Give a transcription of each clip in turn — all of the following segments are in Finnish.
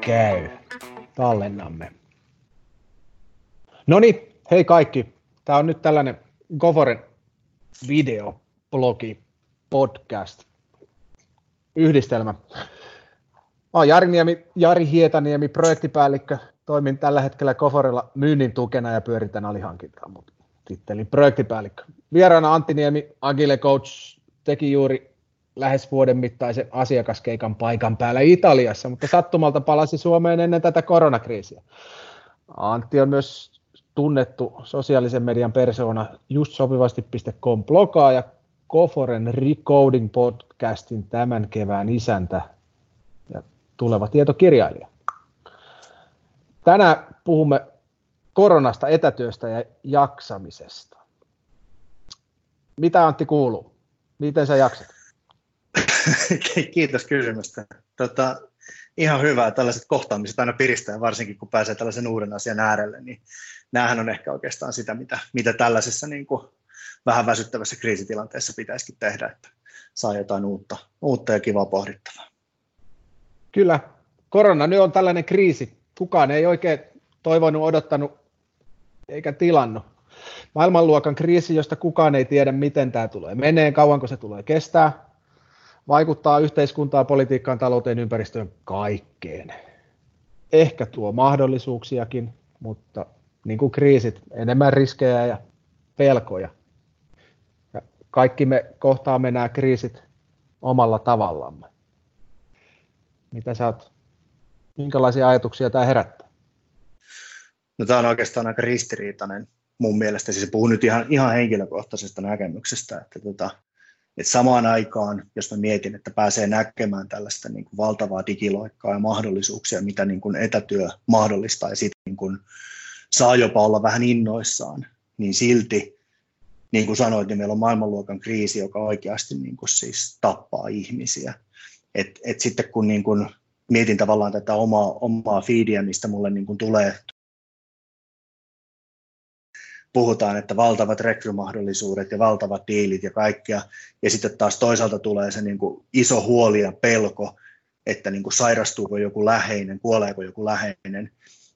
Käy. Tallennamme. No niin, hei kaikki. Tämä on nyt tällainen Goforen videoblogi, podcast, yhdistelmä. Mä oon Jari, Niemi, Jari Hietaniemi, projektipäällikkö. Toimin tällä hetkellä Goforella myynnin tukena ja pyöritän alihankintaa, mutta tittelin projektipäällikkö. Vieraana Antti Niemi, Agile Coach, teki juuri lähes vuoden mittaisen asiakaskeikan paikan päällä Italiassa, mutta sattumalta palasi Suomeen ennen tätä koronakriisiä. Antti on myös tunnettu sosiaalisen median persoona just sopivasti.com blogaa ja Koforen Recoding podcastin tämän kevään isäntä ja tuleva tietokirjailija. Tänään puhumme koronasta, etätyöstä ja jaksamisesta. Mitä Antti kuuluu? Miten sä jaksat? Kiitos kysymystä. Tota, ihan hyvä. Tällaiset kohtaamiset aina piristää, varsinkin kun pääsee tällaisen uuden asian äärelle. Niin näähän on ehkä oikeastaan sitä, mitä, mitä tällaisessa niin kuin vähän väsyttävässä kriisitilanteessa pitäisikin tehdä, että saa jotain uutta, uutta ja kivaa pohdittavaa. Kyllä. Korona nyt on tällainen kriisi. Kukaan ei oikein toivonut, odottanut eikä tilannut. Maailmanluokan kriisi, josta kukaan ei tiedä, miten tämä tulee menee, kauanko se tulee kestää, vaikuttaa yhteiskuntaan, politiikkaan, talouteen, ympäristöön, kaikkeen. Ehkä tuo mahdollisuuksiakin, mutta niin kuin kriisit, enemmän riskejä ja pelkoja. Ja kaikki me kohtaamme nämä kriisit omalla tavallamme. Mitä sä oot, minkälaisia ajatuksia tämä herättää? No tämä on oikeastaan aika ristiriitainen mun mielestä, siis puhun nyt ihan, ihan henkilökohtaisesta näkemyksestä, että tota, et samaan aikaan, jos mä mietin, että pääsee näkemään tällaista niin kuin valtavaa digiloikkaa ja mahdollisuuksia, mitä niin kuin etätyö mahdollistaa, ja sitten niin saa jopa olla vähän innoissaan, niin silti, niin kuin sanoit, niin meillä on maailmanluokan kriisi, joka oikeasti niin kuin siis tappaa ihmisiä. Et, et sitten kun niin kuin mietin tavallaan tätä omaa, omaa feedia, mistä mulle niin kuin tulee puhutaan, että valtavat rekrymahdollisuudet ja valtavat diilit ja kaikkea, ja sitten taas toisaalta tulee se niin kuin iso huoli ja pelko, että niin kuin sairastuuko joku läheinen, kuoleeko joku läheinen.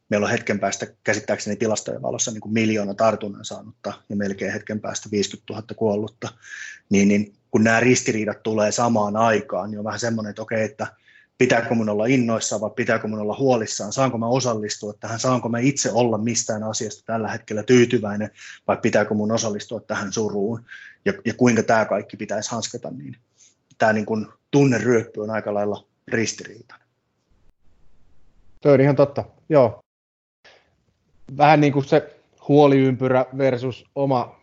Meillä on hetken päästä käsittääkseni tilastojen valossa niin kuin miljoona tartunnan saanutta ja melkein hetken päästä 50 000 kuollutta. Niin, niin kun nämä ristiriidat tulee samaan aikaan, niin on vähän semmoinen, että okei, että pitääkö mun olla innoissaan vai pitääkö mun olla huolissaan, saanko mä osallistua tähän, saanko mä itse olla mistään asiasta tällä hetkellä tyytyväinen vai pitääkö mun osallistua tähän suruun ja, ja kuinka tämä kaikki pitäisi hanskata, niin tämä niin kuin tunneryöppy on aika lailla ristiriitainen. Tuo on ihan totta, joo. Vähän niin kuin se huoliympyrä versus oma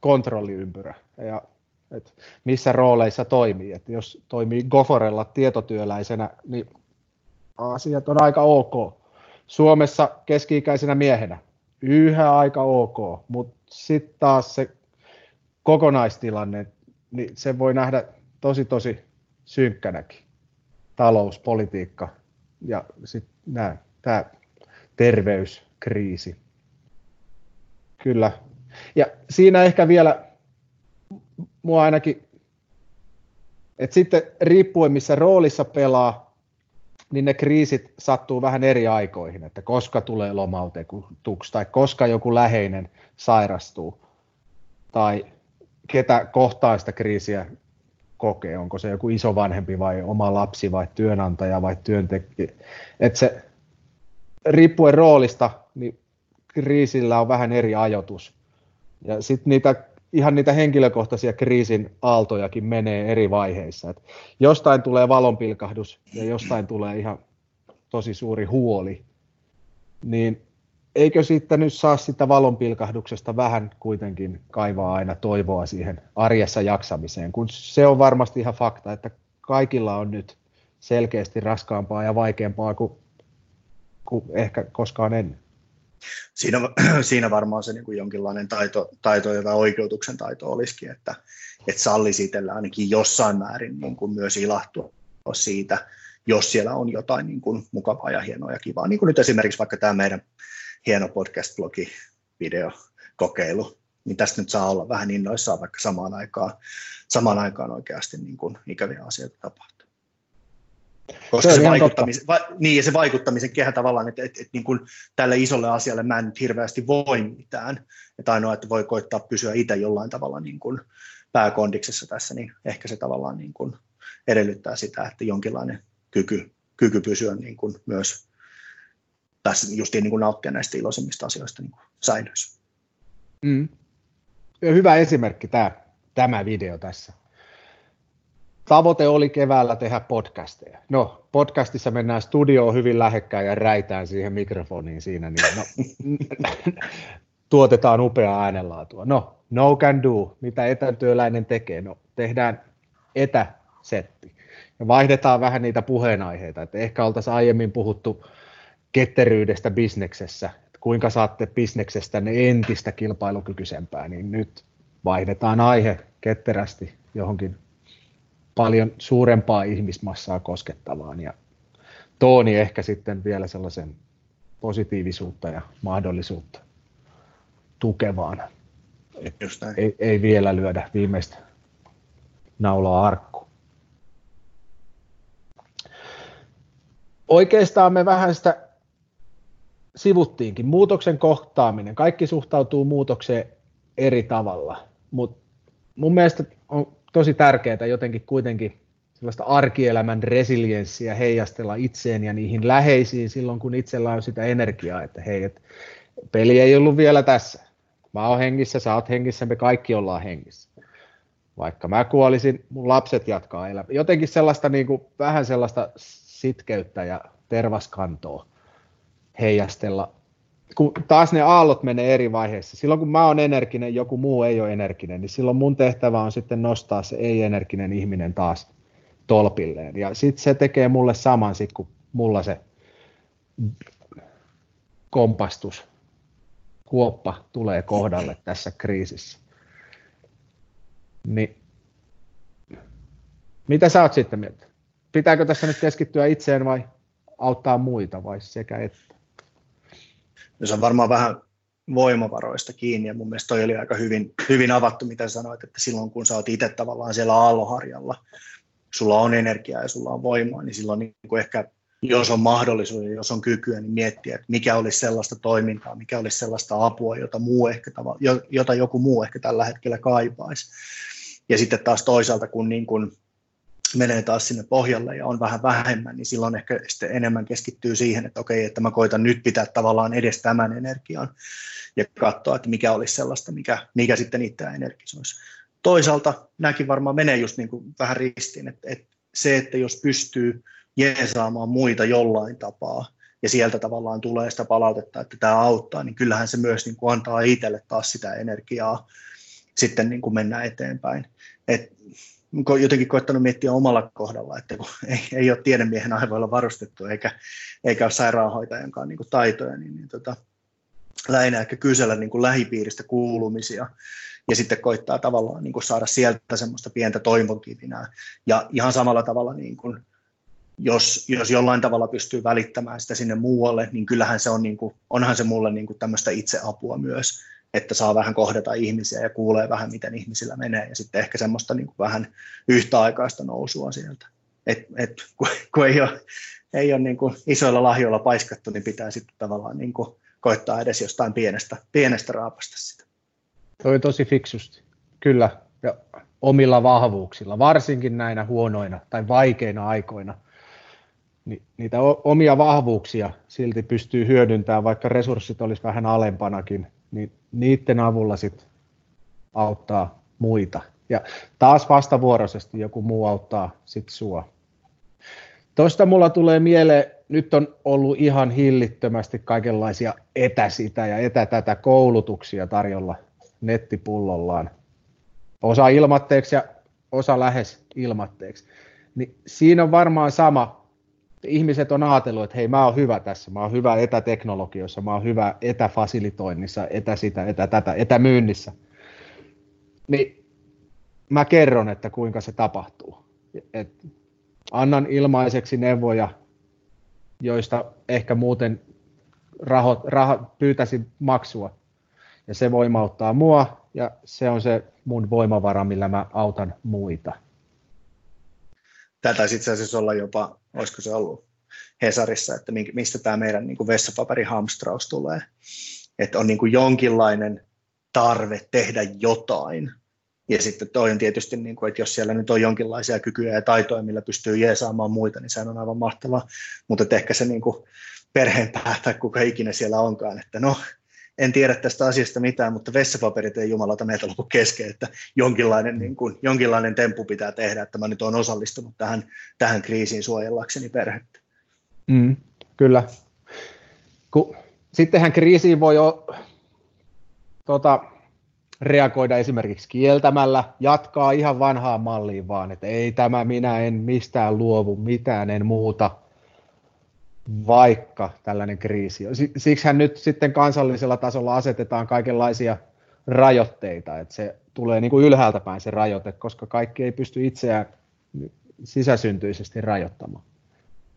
kontrolliympyrä. Ja että missä rooleissa toimii. Että jos toimii Goforella tietotyöläisenä, niin asiat on aika ok. Suomessa keski-ikäisenä miehenä yhä aika ok, mutta sitten taas se kokonaistilanne, niin se voi nähdä tosi tosi synkkänäkin. Talous, politiikka ja sitten tämä terveyskriisi. Kyllä. Ja siinä ehkä vielä mua ainakin, että sitten riippuen missä roolissa pelaa, niin ne kriisit sattuu vähän eri aikoihin, että koska tulee lomautetuksi tai koska joku läheinen sairastuu tai ketä kohtaa sitä kriisiä kokee, onko se joku isovanhempi vai oma lapsi vai työnantaja vai työntekijä. Että se riippuen roolista, niin kriisillä on vähän eri ajoitus. Ja sitten niitä ihan niitä henkilökohtaisia kriisin aaltojakin menee eri vaiheissa. Et jostain tulee valonpilkahdus ja jostain tulee ihan tosi suuri huoli, niin eikö siitä nyt saa sitä valonpilkahduksesta vähän kuitenkin kaivaa aina toivoa siihen arjessa jaksamiseen, kun se on varmasti ihan fakta, että kaikilla on nyt selkeästi raskaampaa ja vaikeampaa kuin, kuin ehkä koskaan ennen siinä, siinä varmaan se niin kuin jonkinlainen taito, taito ja oikeutuksen taito olisikin, että, että sallisi itsellä ainakin jossain määrin niin kuin myös ilahtua siitä, jos siellä on jotain niin kuin mukavaa ja hienoa ja kivaa. Niin kuin nyt esimerkiksi vaikka tämä meidän hieno podcast-blogi, videokokeilu, niin tästä nyt saa olla vähän innoissaan, vaikka samaan aikaan, samaan aikaan oikeasti niin kuin ikäviä asioita tapahtuu. Koska se, se vaikuttamisen, va, niin, ja se vaikuttamisen kehä tavallaan, että, että, että niin kuin tälle isolle asialle mä en nyt hirveästi voi mitään, että ainoa, että voi koittaa pysyä itse jollain tavalla niin kuin pääkondiksessa tässä, niin ehkä se tavallaan niin kuin edellyttää sitä, että jonkinlainen kyky, kyky pysyä niin kuin myös tässä justiin niin kuin nauttia näistä iloisimmista asioista niin säilyisi. Mm. Hyvä esimerkki tämä, tämä video tässä. Tavoite oli keväällä tehdä podcasteja. No, podcastissa mennään studioon hyvin lähekkäin ja räitään siihen mikrofoniin siinä, niin no, tuotetaan upeaa äänenlaatua. No, no can do. Mitä etätyöläinen tekee? No, tehdään etäsetti. Ja vaihdetaan vähän niitä puheenaiheita. Että ehkä oltaisiin aiemmin puhuttu ketteryydestä bisneksessä, että kuinka saatte bisneksestä ne entistä kilpailukykyisempää, niin nyt vaihdetaan aihe ketterästi johonkin paljon suurempaa ihmismassaa koskettavaan ja Tooni ehkä sitten vielä sellaisen positiivisuutta ja mahdollisuutta tukevaan. Ei, ei vielä lyödä viimeistä naulaa arkku. Oikeastaan me vähän sitä sivuttiinkin. Muutoksen kohtaaminen. Kaikki suhtautuu muutokseen eri tavalla, mutta mun mielestä on tosi tärkeää jotenkin kuitenkin sellaista arkielämän resilienssiä heijastella itseen ja niihin läheisiin silloin, kun itsellä on sitä energiaa, että hei, et peli ei ollut vielä tässä. Mä oon hengissä, sä oot hengissä, me kaikki ollaan hengissä. Vaikka mä kuolisin, mun lapset jatkaa elämää. Jotenkin sellaista niin kuin, vähän sellaista sitkeyttä ja tervaskantoa heijastella. Kun taas ne aallot menee eri vaiheissa. Silloin kun mä oon energinen, joku muu ei ole energinen, niin silloin mun tehtävä on sitten nostaa se ei-energinen ihminen taas tolpilleen. Ja sitten se tekee mulle saman, sit kun mulla se kompastus, kuoppa tulee kohdalle tässä kriisissä. Niin, mitä sä oot sitten mieltä? Pitääkö tässä nyt keskittyä itseen vai auttaa muita vai sekä että? Se on varmaan vähän voimavaroista kiinni, ja mun mielestä toi oli aika hyvin, hyvin avattu, mitä sanoit, että silloin kun sä oot itse tavallaan siellä aalloharjalla, sulla on energiaa ja sulla on voimaa, niin silloin niin kuin ehkä jos on mahdollisuus ja jos on kykyä, niin miettiä, että mikä olisi sellaista toimintaa, mikä olisi sellaista apua, jota, muu ehkä, jota joku muu ehkä tällä hetkellä kaipaisi. Ja sitten taas toisaalta, kun niin kuin menee taas sinne pohjalle ja on vähän vähemmän, niin silloin ehkä sitten enemmän keskittyy siihen, että okei, että mä koitan nyt pitää tavallaan edes tämän energian ja katsoa, että mikä olisi sellaista, mikä, mikä sitten itseään energisoisi. Toisaalta nämäkin varmaan menee just niin kuin vähän ristiin, että, että se, että jos pystyy jeesaamaan muita jollain tapaa, ja sieltä tavallaan tulee sitä palautetta, että tämä auttaa, niin kyllähän se myös niin kuin antaa itselle taas sitä energiaa sitten niin kuin mennä eteenpäin. Et jotenkin koettanut miettiä omalla kohdalla, että kun ei, ei ole tiedemiehen aivoilla varustettu eikä, eikä ole sairaanhoitajankaan niin kuin taitoja, niin, niin tota, lähinnä ehkä kysellä niin kuin lähipiiristä kuulumisia ja sitten koittaa tavallaan niin kuin saada sieltä semmoista pientä toivonkivinää. Ja ihan samalla tavalla, niin kuin, jos, jos jollain tavalla pystyy välittämään sitä sinne muualle, niin kyllähän se on, niin kuin, onhan se mulle niin kuin tämmöistä itseapua myös, että saa vähän kohdata ihmisiä ja kuulee vähän, miten ihmisillä menee, ja sitten ehkä semmoista niin kuin vähän yhtäaikaista nousua sieltä. Et, et, kun, kun ei ole, ei ole niin kuin isoilla lahjoilla paiskattu, niin pitää sitten tavallaan niin kuin koittaa edes jostain pienestä, pienestä raapasta sitä. Toi tosi fiksusti, kyllä, ja omilla vahvuuksilla, varsinkin näinä huonoina tai vaikeina aikoina, niin niitä omia vahvuuksia silti pystyy hyödyntämään, vaikka resurssit olisi vähän alempanakin, niin niiden avulla sit auttaa muita. Ja taas vastavuoroisesti joku muu auttaa sit sua. Tuosta mulla tulee mieleen, nyt on ollut ihan hillittömästi kaikenlaisia etäsitä ja etätätä koulutuksia tarjolla nettipullollaan. Osa ilmatteeksi ja osa lähes ilmatteeksi. Niin siinä on varmaan sama ihmiset on ajatellut, että hei mä oon hyvä tässä, mä oon hyvä etäteknologioissa, mä oon hyvä etäfasilitoinnissa, etä sitä, etä tätä, etämyynnissä. Niin mä kerron, että kuinka se tapahtuu. Et annan ilmaiseksi neuvoja, joista ehkä muuten raho, raho, pyytäisin maksua. Ja se voimauttaa mua ja se on se mun voimavara, millä mä autan muita. Tätä taisi itse asiassa olla jopa, olisiko se ollut Hesarissa, että mistä tämä meidän niin vessapaperihamstraus tulee. Että on niin kuin jonkinlainen tarve tehdä jotain. Ja sitten toinen tietysti, niin kuin, että jos siellä nyt on jonkinlaisia kykyjä ja taitoja, millä pystyy jeesaamaan muita, niin se on aivan mahtavaa. Mutta ehkä se niin kuin perheenpää tai kuka ikinä siellä onkaan, että no, en tiedä tästä asiasta mitään, mutta vessapaperit ei jumalata meiltä lopu kesken, että jonkinlainen, niin kuin, jonkinlainen temppu pitää tehdä, että mä nyt olen osallistunut tähän, tähän kriisiin suojellakseni perhettä. Mm, kyllä. Ku, sittenhän kriisiin voi jo, tota, reagoida esimerkiksi kieltämällä, jatkaa ihan vanhaan malliin vaan, että ei tämä, minä en mistään luovu, mitään en muuta, vaikka tällainen kriisi on. Siksihän nyt sitten kansallisella tasolla asetetaan kaikenlaisia rajoitteita, että se tulee niin kuin ylhäältä päin se rajoite, koska kaikki ei pysty itseään sisäsyntyisesti rajoittamaan.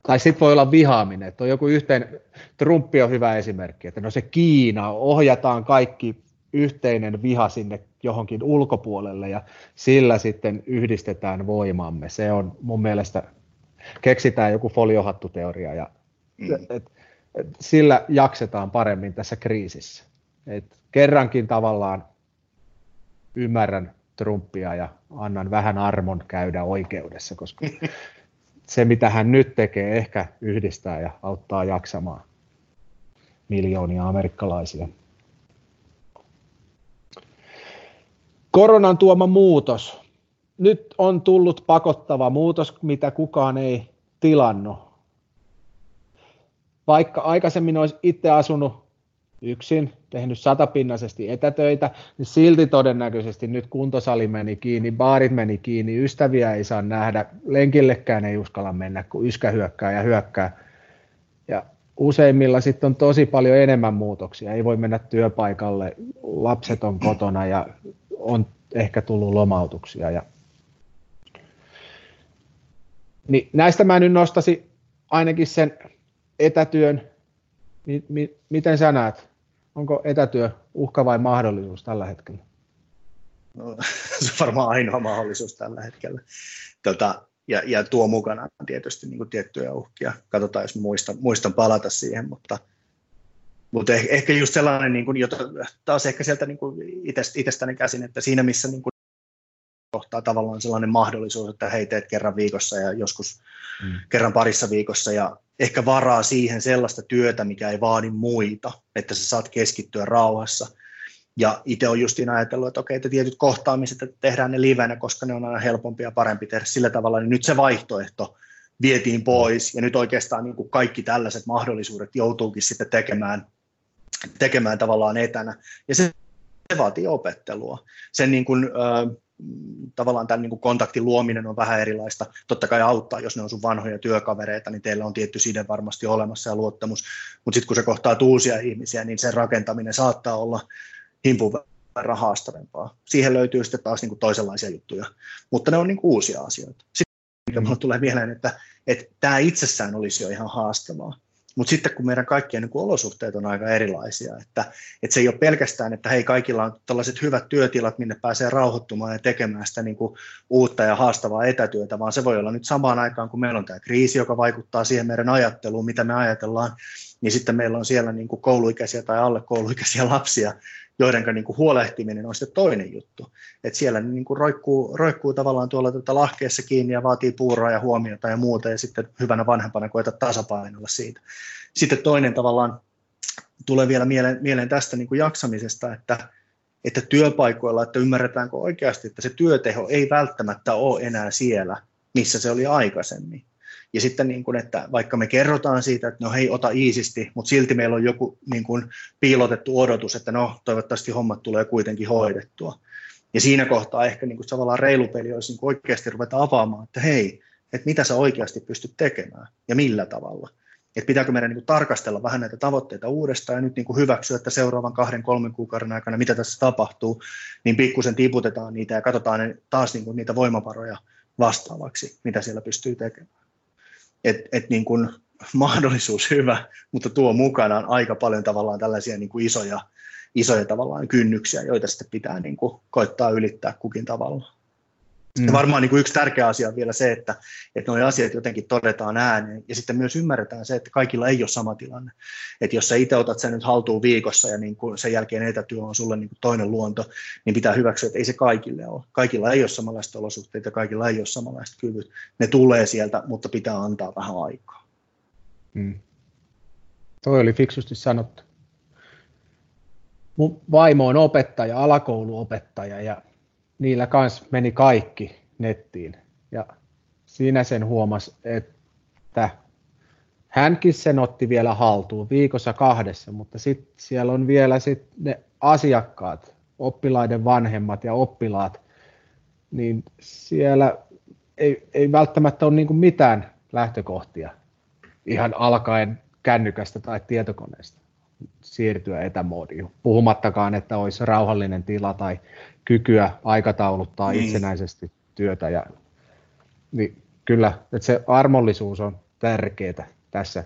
Tai sitten voi olla vihaaminen, että on joku yhteen, Trumpi on hyvä esimerkki, että no se Kiina, ohjataan kaikki yhteinen viha sinne johonkin ulkopuolelle ja sillä sitten yhdistetään voimamme. Se on mun mielestä, keksitään joku foliohattuteoria ja mm. et, et, et, sillä jaksetaan paremmin tässä kriisissä. Et kerrankin tavallaan ymmärrän Trumpia ja annan vähän armon käydä oikeudessa, koska se mitä hän nyt tekee ehkä yhdistää ja auttaa jaksamaan miljoonia amerikkalaisia. Koronan tuoma muutos. Nyt on tullut pakottava muutos, mitä kukaan ei tilannut. Vaikka aikaisemmin olisi itse asunut yksin, tehnyt satapinnaisesti etätöitä, niin silti todennäköisesti nyt kuntosali meni kiinni, baarit meni kiinni, ystäviä ei saa nähdä, lenkillekään ei uskalla mennä, kun yskä hyökkää ja hyökkää. Ja useimmilla sitten on tosi paljon enemmän muutoksia. Ei voi mennä työpaikalle, lapset on kotona ja on ehkä tullut lomautuksia. Ja... Niin näistä mä nyt nostaisin ainakin sen etätyön. Mi- mi- miten sä näet? Onko etätyö uhka vai mahdollisuus tällä hetkellä? No, se on varmaan ainoa mahdollisuus tällä hetkellä. Tota, ja, ja tuo mukana tietysti niin kuin tiettyjä uhkia. Katsotaan, jos muistan, muistan palata siihen, mutta – mutta ehkä, ehkä just sellainen, niin kuin, jota taas ehkä sieltä niin kuin itsestäni käsin, että siinä missä niin kuin kohtaa tavallaan sellainen mahdollisuus, että hei teet kerran viikossa ja joskus mm. kerran parissa viikossa ja ehkä varaa siihen sellaista työtä, mikä ei vaadi muita, että sä saat keskittyä rauhassa. Ja itse on justiin ajatellut, että okei, että tietyt kohtaamiset että tehdään ne livenä, koska ne on aina helpompi ja parempi tehdä sillä tavalla, niin nyt se vaihtoehto vietiin pois, ja nyt oikeastaan niin kuin kaikki tällaiset mahdollisuudet joutuukin sitten tekemään tekemään tavallaan etänä. Ja se, se vaatii opettelua. Sen niin kuin, äh, tavallaan tämän niin kuin kontaktin luominen on vähän erilaista. Totta kai auttaa, jos ne on sun vanhoja työkavereita, niin teillä on tietty side varmasti olemassa ja luottamus. Mutta sitten kun se kohtaa uusia ihmisiä, niin sen rakentaminen saattaa olla himpun verran haastavempaa. Siihen löytyy sitten taas niin kuin toisenlaisia juttuja, mutta ne on niin kuin uusia asioita. Sitten mikä mulle tulee mieleen, että, että tämä itsessään olisi jo ihan haastavaa. Mutta sitten kun meidän kaikkien niin olosuhteet on aika erilaisia, että, että se ei ole pelkästään, että hei kaikilla on tällaiset hyvät työtilat, minne pääsee rauhoittumaan ja tekemään sitä niin kuin uutta ja haastavaa etätyötä, vaan se voi olla nyt samaan aikaan, kun meillä on tämä kriisi, joka vaikuttaa siihen meidän ajatteluun, mitä me ajatellaan, niin sitten meillä on siellä niin kuin kouluikäisiä tai alle kouluikäisiä lapsia, joiden niin kuin huolehtiminen on sitten toinen juttu. Et siellä niin kuin roikkuu, roikkuu tavallaan tuolla tätä lahkeessa kiinni ja vaatii puuroa ja huomiota ja muuta, ja sitten hyvänä vanhempana koeta tasapainolla siitä. Sitten toinen tavallaan tulee vielä mieleen, mieleen tästä niin kuin jaksamisesta, että, että työpaikoilla, että ymmärretäänkö oikeasti, että se työteho ei välttämättä ole enää siellä, missä se oli aikaisemmin. Ja sitten, niin kuin, että vaikka me kerrotaan siitä, että no hei, ota iisisti, mutta silti meillä on joku niin kuin, piilotettu odotus, että no toivottavasti hommat tulee kuitenkin hoidettua. Ja siinä kohtaa ehkä niin kuin, tavallaan reilu peli olisi niin kuin oikeasti ruveta avaamaan, että hei, että mitä sä oikeasti pystyt tekemään ja millä tavalla. Että pitääkö meidän niin kuin, tarkastella vähän näitä tavoitteita uudestaan ja nyt niin kuin, hyväksyä, että seuraavan kahden, kolmen kuukauden aikana, mitä tässä tapahtuu, niin pikkusen tiputetaan niitä ja katsotaan ne, taas niin kuin, niitä voimavaroja vastaavaksi, mitä siellä pystyy tekemään että et niin kuin mahdollisuus hyvä, mutta tuo mukanaan aika paljon tavallaan tällaisia niin kuin isoja, isoja tavallaan kynnyksiä, joita sitten pitää niin kuin koittaa ylittää kukin tavalla. Mm. Ja varmaan niin kuin yksi tärkeä asia on vielä se, että, että nuo asiat jotenkin todetaan ääneen ja sitten myös ymmärretään se, että kaikilla ei ole sama tilanne. Että jos sä itse otat sen nyt haltuun viikossa ja niin kuin sen jälkeen etätyö on sulle niin kuin toinen luonto, niin pitää hyväksyä, että ei se kaikille ole. Kaikilla ei ole samanlaista olosuhteita ja kaikilla ei ole samanlaiset kyvyt. Ne tulee sieltä, mutta pitää antaa vähän aikaa. Mm. Toi oli fiksusti sanottu. Mun vaimo on opettaja, alakouluopettaja ja niillä kanssa meni kaikki nettiin. Ja siinä sen huomasi, että hänkin sen otti vielä haltuun viikossa kahdessa, mutta sitten siellä on vielä sit ne asiakkaat, oppilaiden vanhemmat ja oppilaat, niin siellä ei, ei välttämättä ole niin mitään lähtökohtia ihan alkaen kännykästä tai tietokoneesta siirtyä etämoodiin, puhumattakaan, että olisi rauhallinen tila tai kykyä aikatauluttaa niin. itsenäisesti työtä. Ja, niin kyllä, että se armollisuus on tärkeää tässä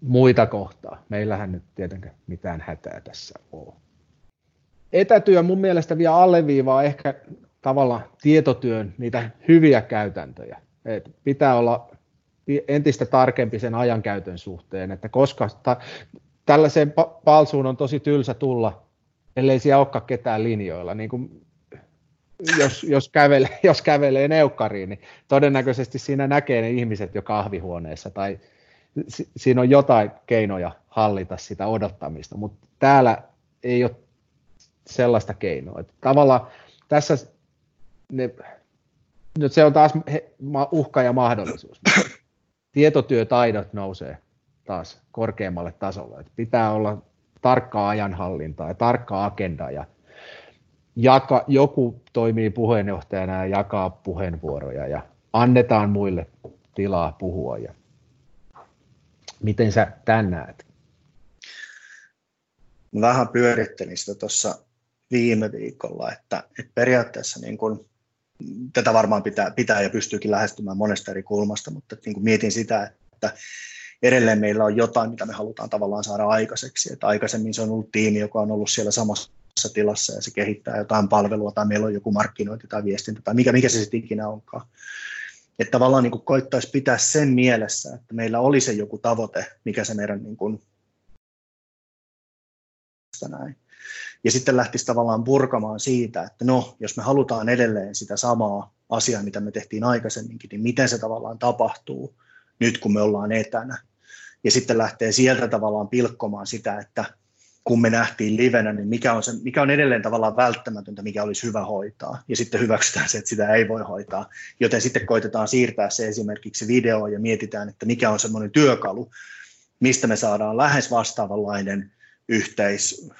muita kohtaa. Meillähän nyt tietenkään mitään hätää tässä ole. Etätyö mun mielestä vielä alleviivaa ehkä tavallaan tietotyön niitä hyviä käytäntöjä. Et pitää olla entistä tarkempi sen ajankäytön suhteen, että koska ta, tällaiseen palsuun on tosi tylsä tulla ellei siellä olekaan ketään linjoilla. Niin kuin jos, jos, kävelee, jos kävelee neukkariin, niin todennäköisesti siinä näkee ne ihmiset jo kahvihuoneessa tai si, siinä on jotain keinoja hallita sitä odottamista, mutta täällä ei ole sellaista keinoa. Että tavallaan tässä ne, nyt se on taas uhka ja mahdollisuus. Tietotyötaidot nousee taas korkeammalle tasolle. Että pitää olla tarkkaa ajanhallintaa ja tarkkaa agendaa ja jaka, joku toimii puheenjohtajana ja jakaa puheenvuoroja ja annetaan muille tilaa puhua. Ja miten sä tämän näet? Vähän pyörittelin sitä tuossa viime viikolla, että, että periaatteessa niin kun, tätä varmaan pitää, pitää ja pystyykin lähestymään monesta eri kulmasta, mutta niin kun mietin sitä, että edelleen meillä on jotain, mitä me halutaan tavallaan saada aikaiseksi. Että aikaisemmin se on ollut tiimi, joka on ollut siellä samassa tilassa ja se kehittää jotain palvelua tai meillä on joku markkinointi tai viestintä tai mikä, mikä se sitten ikinä onkaan. Että tavallaan niin koittaisi pitää sen mielessä, että meillä oli se joku tavoite, mikä se meidän niin kuin, näin. Ja sitten lähtisi tavallaan purkamaan siitä, että no, jos me halutaan edelleen sitä samaa asiaa, mitä me tehtiin aikaisemminkin, niin miten se tavallaan tapahtuu nyt, kun me ollaan etänä ja sitten lähtee sieltä tavallaan pilkkomaan sitä, että kun me nähtiin livenä, niin mikä on, se, mikä on edelleen tavallaan välttämätöntä, mikä olisi hyvä hoitaa, ja sitten hyväksytään se, että sitä ei voi hoitaa, joten sitten koitetaan siirtää se esimerkiksi videoon ja mietitään, että mikä on semmoinen työkalu, mistä me saadaan lähes vastaavanlainen yhteis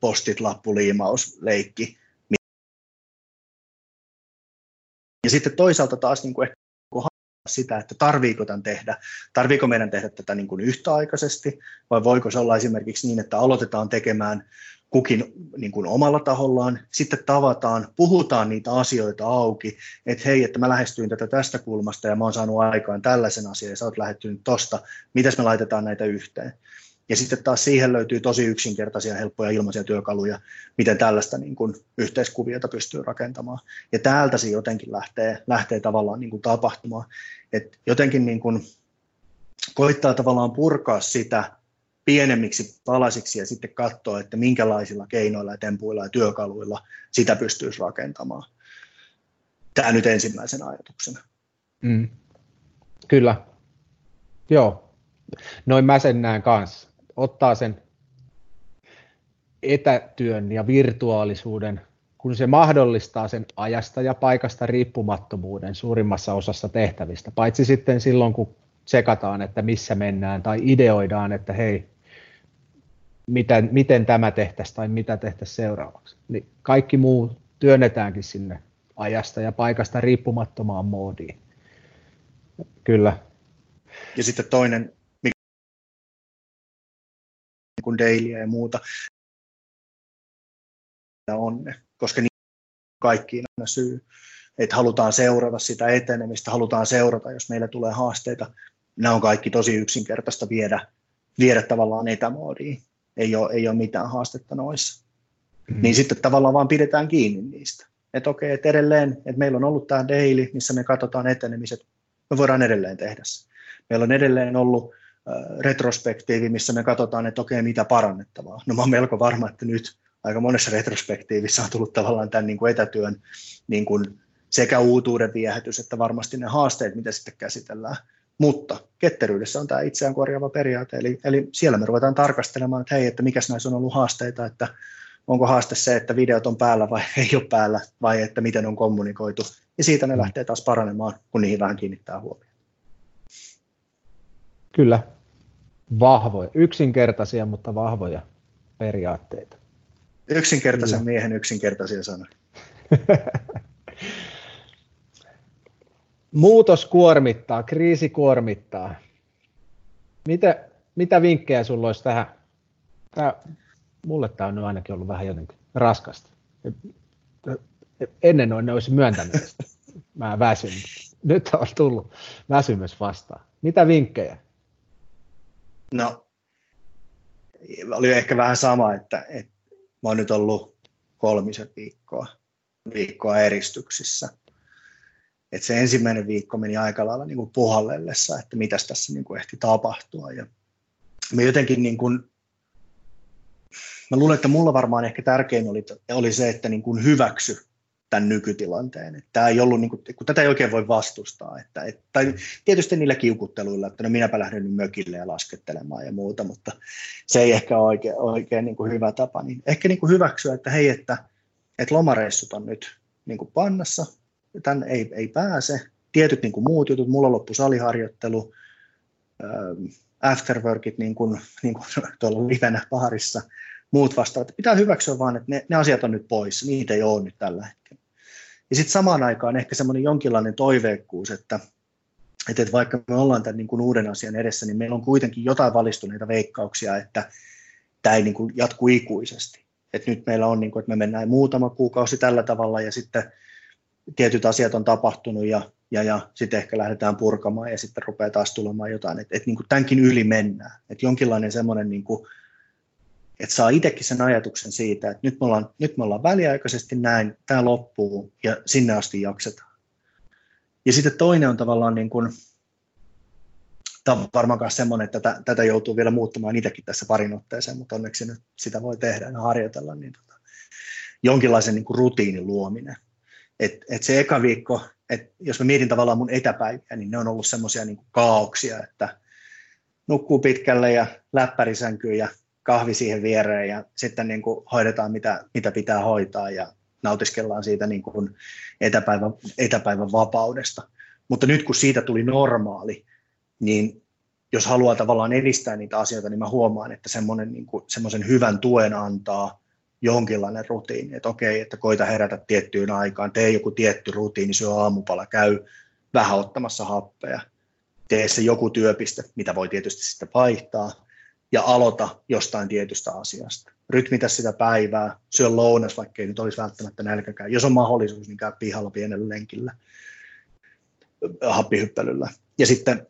postit, lappuliimaus, leikki. Ja sitten toisaalta taas niin kuin sitä, että tarviiko tämän tehdä, tarviiko meidän tehdä tätä niin kuin yhtäaikaisesti, vai voiko se olla esimerkiksi niin, että aloitetaan tekemään kukin niin kuin omalla tahollaan, sitten tavataan, puhutaan niitä asioita auki, että hei, että mä lähestyin tätä tästä kulmasta ja mä oon saanut aikaan tällaisen asian ja sä oot lähettynyt tosta, mitäs me laitetaan näitä yhteen. Ja sitten taas siihen löytyy tosi yksinkertaisia, helppoja ilmaisia työkaluja, miten tällaista niin kuin yhteiskuviota pystyy rakentamaan. Ja täältä se jotenkin lähtee, lähtee tavallaan niin kuin tapahtumaan. Et jotenkin niin kuin koittaa tavallaan purkaa sitä pienemmiksi palasiksi ja sitten katsoa, että minkälaisilla keinoilla ja tempuilla ja työkaluilla sitä pystyisi rakentamaan. Tämä nyt ensimmäisenä ajatuksena. Mm. Kyllä. Joo. Noin mä sen näen kanssa ottaa sen etätyön ja virtuaalisuuden, kun se mahdollistaa sen ajasta ja paikasta riippumattomuuden suurimmassa osassa tehtävistä, paitsi sitten silloin, kun tsekataan, että missä mennään, tai ideoidaan, että hei, miten, miten tämä tehtäisiin tai mitä tehtäisiin seuraavaksi. Niin kaikki muu työnnetäänkin sinne ajasta ja paikasta riippumattomaan moodiin. Kyllä. Ja sitten toinen kuin dailyä ja muuta. On ne, koska niin kaikkiin aina syy. Että halutaan seurata sitä etenemistä, halutaan seurata, jos meillä tulee haasteita. Nämä on kaikki tosi yksinkertaista viedä, viedä tavallaan etämoodiin. ei ole, ei ole mitään haastetta noissa. Mm. Niin sitten tavallaan vaan pidetään kiinni niistä. Että okei, että edelleen, että meillä on ollut tämä daily, missä me katsotaan etenemiset, me voidaan edelleen tehdä se. Meillä on edelleen ollut retrospektiivi, missä me katsotaan, että okei, mitä parannettavaa. No mä olen melko varma, että nyt aika monessa retrospektiivissä on tullut tavallaan tämän niin kuin etätyön niin kuin sekä uutuuden viehätys, että varmasti ne haasteet, mitä sitten käsitellään. Mutta ketteryydessä on tämä itseään korjaava periaate, eli, eli siellä me ruvetaan tarkastelemaan, että hei, että mikä näissä on ollut haasteita, että onko haaste se, että videot on päällä vai ei ole päällä, vai että miten on kommunikoitu, ja siitä ne lähtee taas paranemaan, kun niihin vähän kiinnittää huomioon. Kyllä, vahvoja, yksinkertaisia, mutta vahvoja periaatteita. Yksinkertaisen Kyllä. miehen yksinkertaisia sanoja. Muutos kuormittaa, kriisi kuormittaa. Mitä, mitä vinkkejä sinulla olisi tähän? Tämä, mulle tämä on ainakin ollut vähän jotenkin raskasta. Ennen noin ne olisi myöntänyt. Mä väsyn. Nyt on tullut väsymys vastaan. Mitä vinkkejä? No, oli ehkä vähän sama, että, että mä oon nyt ollut kolmisen viikkoa, viikkoa eristyksissä. Et se ensimmäinen viikko meni aika lailla niin kuin puhallellessa, että mitäs tässä niin kuin ehti tapahtua. Ja me jotenkin niin kuin, mä luulen, että mulla varmaan ehkä tärkein oli, oli se, että niin kuin hyväksy tämän nykytilanteen. Tämä ei ollut, niin kuin, kun tätä ei oikein voi vastustaa. Että, et, tai tietysti niillä kiukutteluilla, että no minäpä lähden nyt mökille ja laskettelemaan ja muuta, mutta se ei ehkä ole oikein, oikein niin kuin hyvä tapa. Niin ehkä niin kuin hyväksyä, että hei, että, että lomareissut on nyt niin kuin pannassa, tämän ei, ei pääse. Tietyt niin kuin muut jutut, mulla loppui saliharjoittelu, afterworkit niin kuin, niin kuin tuolla livenä baarissa, muut vastaavat. Pitää hyväksyä vaan, että ne, ne asiat on nyt pois, niitä ei ole nyt tällä hetkellä. Ja sitten samaan aikaan ehkä semmoinen jonkinlainen toiveikkuus, että, että vaikka me ollaan tämän niin kuin uuden asian edessä, niin meillä on kuitenkin jotain valistuneita veikkauksia, että tämä ei niin kuin jatku ikuisesti. Et nyt meillä on, niin kuin, että me mennään muutama kuukausi tällä tavalla ja sitten tietyt asiat on tapahtunut ja, ja, ja sitten ehkä lähdetään purkamaan ja sitten rupeaa taas tulemaan jotain. Että et, niin kuin tämänkin yli mennään. Että jonkinlainen semmoinen niin kuin, että saa itsekin sen ajatuksen siitä, että nyt me ollaan, nyt me ollaan väliaikaisesti näin, tämä loppuu ja sinne asti jaksetaan. Ja sitten toinen on tavallaan niin kuin, tämä on varmaan myös semmoinen, että tätä, tätä joutuu vielä muuttamaan itsekin tässä parin otteeseen, mutta onneksi nyt sitä voi tehdä ja harjoitella, niin tota, jonkinlaisen niin kuin rutiinin luominen. Et, et se eka viikko, et jos mä mietin tavallaan mun etäpäiviä, niin ne on ollut semmoisia niin kaauksia, että nukkuu pitkälle ja läppärisänkyy ja kahvi siihen viereen ja sitten niin kuin hoidetaan mitä, mitä pitää hoitaa ja nautiskellaan siitä niin kuin etäpäivän, etäpäivän vapaudesta. Mutta nyt kun siitä tuli normaali, niin jos haluaa tavallaan edistää niitä asioita, niin mä huomaan, että semmoinen niin semmoisen hyvän tuen antaa jonkinlainen rutiini, että okei, että koita herätä tiettyyn aikaan, tee joku tietty rutiini, syö aamupala, käy vähän ottamassa happeja, tee se joku työpiste, mitä voi tietysti sitten vaihtaa, ja aloita jostain tietystä asiasta. Rytmitä sitä päivää, syö lounas, vaikka ei nyt olisi välttämättä nälkäkään. Jos on mahdollisuus, niin käy pihalla pienellä lenkillä, happihyppelyllä. Ja sitten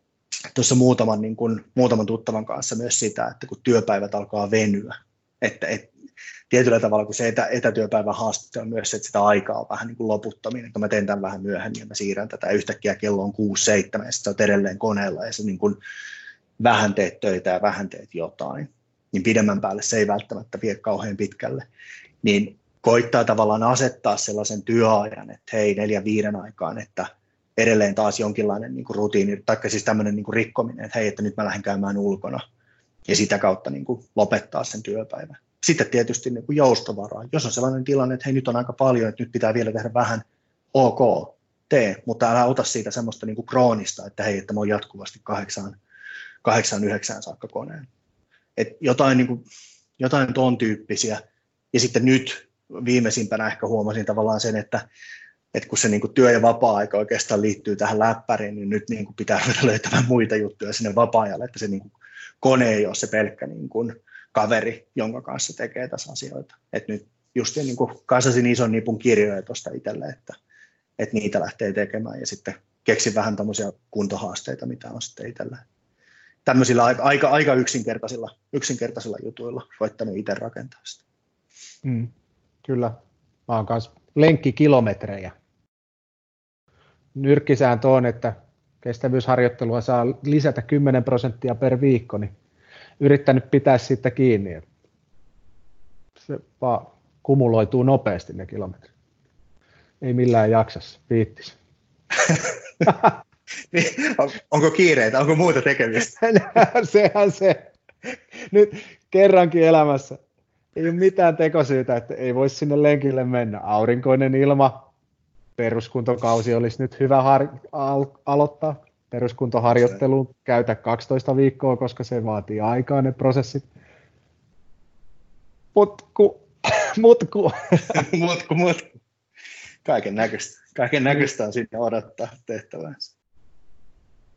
tuossa muutaman, niin kun, muutaman tuttavan kanssa myös sitä, että kun työpäivät alkaa venyä, että et, tietyllä tavalla, kun se etä, etätyöpäivän haaste on myös se, että sitä aikaa on vähän niin kuin loputtaminen, että mä teen tämän vähän myöhemmin ja mä siirrän tätä yhtäkkiä kello on 6-7 ja sitten sä oot edelleen koneella ja se niin kuin vähän teet töitä ja vähän teet jotain, niin pidemmän päälle se ei välttämättä vie kauhean pitkälle, niin koittaa tavallaan asettaa sellaisen työajan, että hei neljän viiden aikaan, että edelleen taas jonkinlainen niin kuin rutiini, tai siis tämmöinen niin kuin rikkominen, että hei, että nyt mä lähden käymään ulkona, ja sitä kautta niin kuin lopettaa sen työpäivän. Sitten tietysti niin kuin joustovaraa. Jos on sellainen tilanne, että hei nyt on aika paljon, että nyt pitää vielä tehdä vähän, ok, tee, mutta älä ota siitä semmoista niin kuin kroonista, että hei, että mä oon jatkuvasti kahdeksaan, kahdeksaan yhdeksään saakka koneen. Et jotain, niin kuin, jotain ton tyyppisiä. Ja sitten nyt viimeisimpänä ehkä huomasin tavallaan sen, että, että kun se niin kuin työ- ja vapaa-aika oikeastaan liittyy tähän läppäriin, niin nyt niin kuin pitää löytämään muita juttuja sinne vapaa-ajalle, että se niin kuin kone ei ole se pelkkä niin kuin kaveri, jonka kanssa tekee tässä asioita. Et nyt just niin kuin kassasin ison nipun kirjoja tuosta itselle, että, että niitä lähtee tekemään ja sitten keksin vähän tämmöisiä kuntohaasteita, mitä on sitten itsellä. Tämmöisillä aika, aika yksinkertaisilla, yksinkertaisilla jutuilla koittanut itse rakentaa sitä. Mm, kyllä. Mä oon kanssa lenkkikilometrejä. Nyrkkisääntö on, että kestävyysharjoittelua saa lisätä 10 prosenttia per viikko, niin yrittänyt pitää siitä kiinni. Se vaan kumuloituu nopeasti ne kilometrit. Ei millään jaksassa, viittis. niin, onko kiireitä, onko muuta tekemistä? Sehän se. Nyt kerrankin elämässä ei ole mitään tekosyytä, että ei voi sinne lenkille mennä. Aurinkoinen ilma, peruskuntokausi olisi nyt hyvä har- al- aloittaa. Peruskuntoharjoitteluun käytä 12 viikkoa, koska se vaatii aikaa ne prosessit. Mutku, mutku. mutku, mutku. Kaiken näköistä. Kaiken näköistä on sinne odottaa tehtävänsä.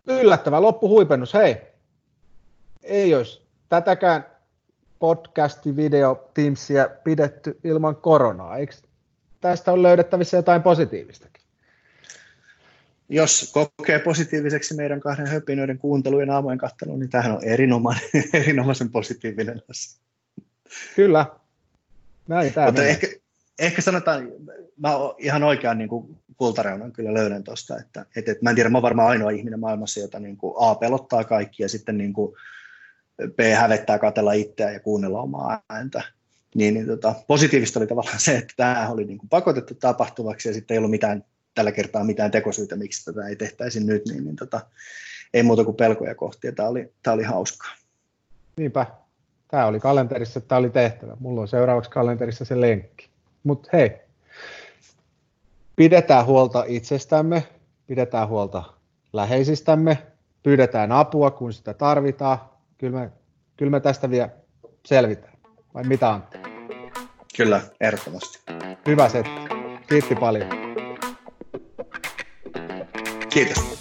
Yllättävä loppuhuipennus. Hei, ei olisi tätäkään podcasti, video, Teamsia pidetty ilman koronaa. Eikö tästä on löydettävissä jotain positiivistakin? Jos kokee positiiviseksi meidän kahden höpinöiden kuuntelujen aamujen kattelun, niin tämähän on erinomainen, erinomaisen positiivinen asia. Kyllä. Näin tämä Mutta ehkä, ehkä sanotaan, mä ihan oikean niin kuin kultareunan kyllä löydän tuosta, että, että, että mä en tiedä, mä olen varmaan ainoa ihminen maailmassa, jota niin kuin A pelottaa kaikki ja sitten niin kuin B hävettää katella itseä ja kuunnella omaa ääntä. Niin, niin tota, positiivista oli tavallaan se, että tämä oli niin kuin pakotettu tapahtuvaksi ja sitten ei ollut mitään, tällä kertaa mitään tekosyitä, miksi tätä ei tehtäisi nyt, niin, niin tota, ei muuta kuin pelkoja kohti ja tämä oli, tämä oli hauskaa. Niinpä, tämä oli kalenterissa, tämä oli tehtävä. Mulla on seuraavaksi kalenterissa se lenkki. Mutta hei, pidetään huolta itsestämme, pidetään huolta läheisistämme, pyydetään apua, kun sitä tarvitaan. Kyllä me, kyllä me tästä vielä selvitään. Vai mitä on? Kyllä, ehdottomasti. Hyvä setti. Kiitti paljon. Kiitos.